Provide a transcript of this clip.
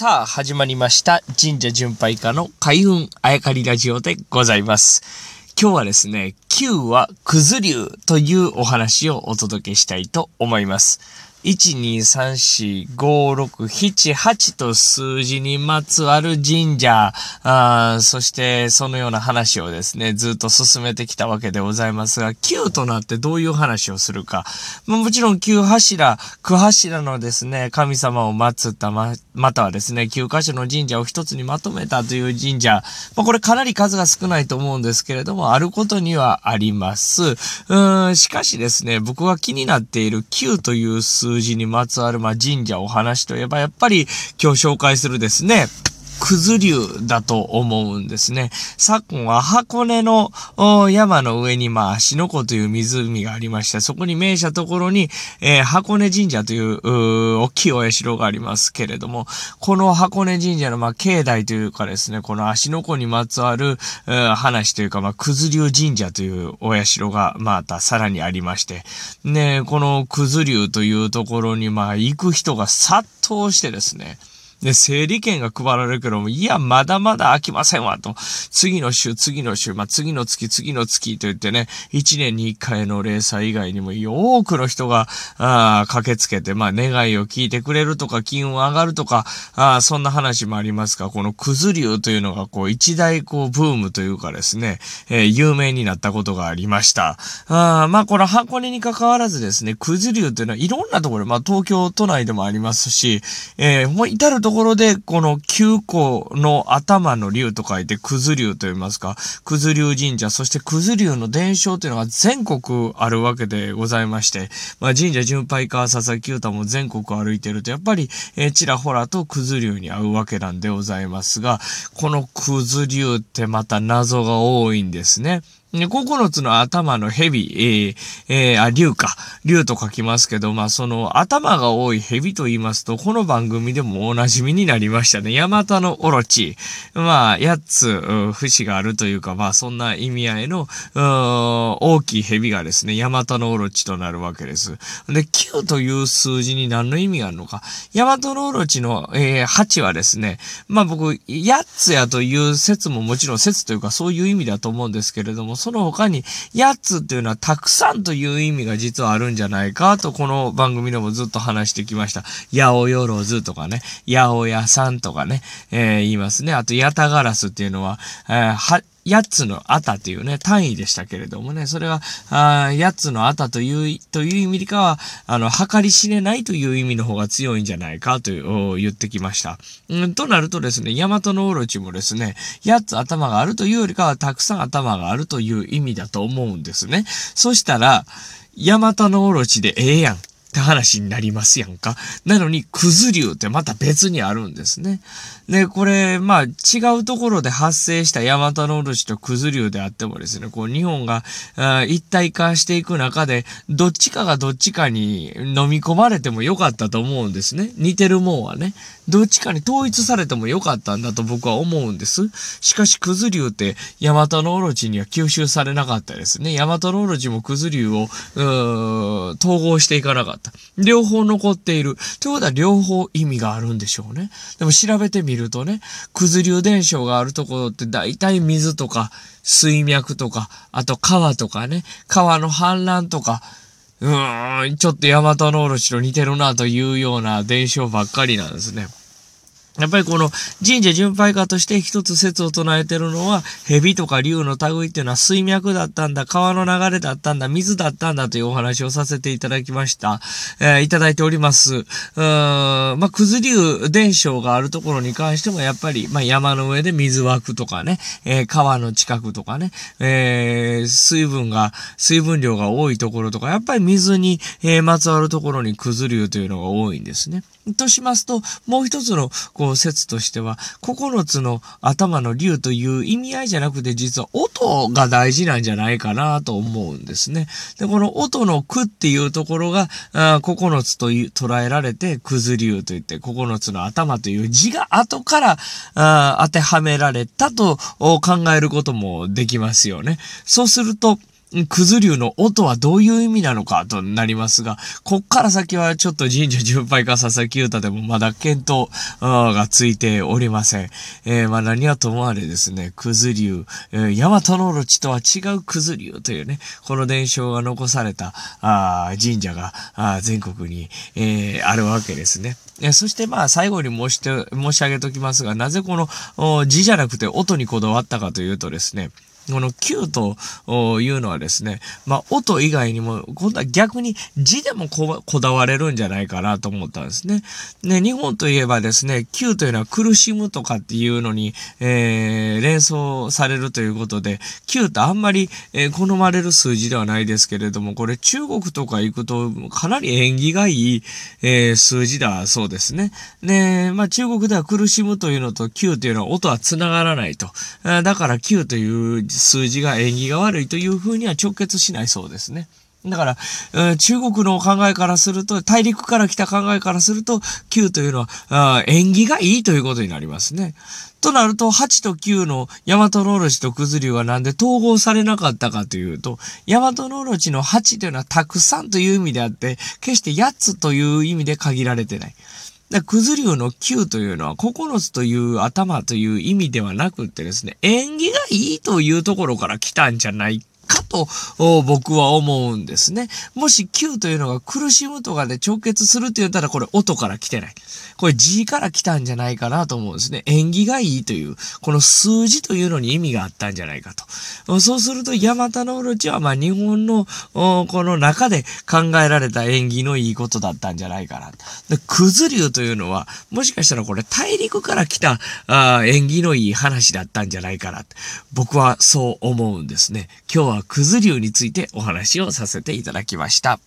さあ、始まりました。神社巡拝家の開運あやかりラジオでございます。今日はですね、9はくず竜というお話をお届けしたいと思います。1、2、3、4、5、6、7、8と数字にまつわる神社、あそしてそのような話をですね、ずっと進めてきたわけでございますが、9となってどういう話をするか。まあもちろん9柱、9柱のですね、神様を祀ったま、またはですね、9箇所の神社を一つにまとめたという神社。まあこれかなり数が少ないと思うんですけれども、あることにはあります。うん、しかしですね、僕が気になっている9という数数字にまつわる、まあ、神社お話といえば、やっぱり今日紹介するですね、くず流だと思うんですね。昨今は箱根の山の上に、まあ、芦ノ湖という湖がありまして、そこに名したところに、えー箱根神社という、う大きいお社がありますけれども、この箱根神社の、まあ、境内というかですね、この芦ノ湖にまつわる、話というか、まあ、くず流神社というお社が、またさらにありまして、ね、このくず流というところに、まあ、行く人が殺到してですね、で、整理券が配られるけども、いや、まだまだ飽きませんわ、と。次の週、次の週、まあ、次の月、次の月と言ってね、一年に一回の例祭以外にも、多くの人が、あー駆けつけて、まあ、願いを聞いてくれるとか、金運上がるとか、あーそんな話もありますが、このくず流というのが、こう、一大、こう、ブームというかですね、えー有名になったことがありました。あーまあ、この箱根に関わらずですね、くず流というのは、いろんなところ、まあ、東京都内でもありますし、えーもう至るとところで、この九個の頭の竜と書いて、くず竜と言いますか、くず竜神社、そしてくず竜の伝承というのが全国あるわけでございまして、まあ、神社巡拝家佐々木太も全国歩いてると、やっぱり、えーちらほらとくず竜に会うわけなんでございますが、このくず竜ってまた謎が多いんですね。9つの頭の蛇、えーえーあ、竜か。竜と書きますけど、まあ、その頭が多い蛇と言いますと、この番組でもお馴染みになりましたね。ヤマタノオロチ。まあ、8つ、節があるというか、まあ、そんな意味合いの、大きい蛇がですね、ヤマタノオロチとなるわけです。で、9という数字に何の意味があるのか。ヤマタノオロチの、えー8はですね、まあ僕、8つやという説ももちろん説というかそういう意味だと思うんですけれども、その他に8つっていうのはたくさんという意味が実はあるんじゃないかとこの番組でもずっと話してきました。八百万とかね、八百屋さんとかね、えー言いますね。あと、八田ガラスっていうのは、えーは、8つのあたというね、単位でしたけれどもね、それは、あ8つのあたという、という意味かは、あの、計り知れないという意味の方が強いんじゃないかと言ってきました。うん、となるとですね、大和のオロチもですね、8つ頭があるというよりかは、たくさん頭があるという意味だと思うんですね。そしたら、大和のオロチでええやん。って話になりますやんか。なのに、くず流ってまた別にあるんですね。で、これ、まあ、違うところで発生したヤマタノオロチとくず流であってもですね、こう、日本があ一体化していく中で、どっちかがどっちかに飲み込まれてもよかったと思うんですね。似てるもんはね。どっちかに統一されてもよかったんだと僕は思うんです。しかし、くず流って、ヤマタノオロチには吸収されなかったですね。ヤマタノオロチもくず流を、統合していかなかった。両方残っている。ということは両方意味があるんでしょうね。でも調べてみるとね、くず流伝承があるところって大体水とか水脈とか、あと川とかね、川の氾濫とか、うーん、ちょっとヤマトノオロチと似てるなというような伝承ばっかりなんですね。やっぱりこの神社巡拝家として一つ説を唱えてるのは、蛇とか竜の類っていうのは水脈だったんだ、川の流れだったんだ、水だったんだというお話をさせていただきました。えーいただいております。うーん、まあ、くず竜伝承があるところに関しても、やっぱり、まあ、山の上で水枠とかね、えー川の近くとかね、えー水分が、水分量が多いところとか、やっぱり水に、えまつわるところにくず竜というのが多いんですね。としますと、もう一つの、こう、説としては、9つの頭の竜という意味合いじゃなくて、実は音が大事なんじゃないかなと思うんですね。で、この音の句っていうところが、あ9つという捉えられて、くず竜といって、9つの頭という字が後からあ当てはめられたと考えることもできますよね。そうすると、くず流の音はどういう意味なのかとなりますが、こっから先はちょっと神社巡拝か佐々木優太でもまだ検討がついておりません。えー、まあ何はともあれですね、くず流、えー、大和のロチとは違うくず流というね、この伝承が残されたあ神社があ全国に、えー、あるわけですね。えそしてまあ最後に申して申し上げときますが、なぜこの字じゃなくて音にこだわったかというとですね、この Q というのはですね、まあ、音以外にも、今度は逆に字でもこだわれるんじゃないかなと思ったんですね。ね、日本といえばですね、Q というのは苦しむとかっていうのに、えー、連想されるということで、Q ってあんまり、えー、好まれる数字ではないですけれども、これ中国とか行くとかなり縁起がいい、えー、数字だそうですね。ね、まあ、中国では苦しむというのと Q というのは音は繋がらないと。だから Q という数字が縁起が悪いというふうには直結しないそうですね。だから、中国の考えからすると、大陸から来た考えからすると、9というのは、縁起がいいということになりますね。となると、8と9の大和のオロチとクズリュウはなんで統合されなかったかというと、大和のオロチの8というのはたくさんという意味であって、決して8つという意味で限られてない。で、くず竜の9というのは9つという頭という意味ではなくってですね、縁起がいいというところから来たんじゃないかと僕は思うんですね。もし9というのが苦しむとかで直結するって言ったらこれ音から来てない。これ字から来たんじゃないかなと思うんですね。縁起がいいという、この数字というのに意味があったんじゃないかと。そうすると、ヤマタノオロチはまあ日本のこの中で考えられた縁起のいいことだったんじゃないかな。で、クズ竜というのは、もしかしたらこれ大陸から来たあ縁起のいい話だったんじゃないかな。僕はそう思うんですね。今日はくず流についてお話をさせていただきました。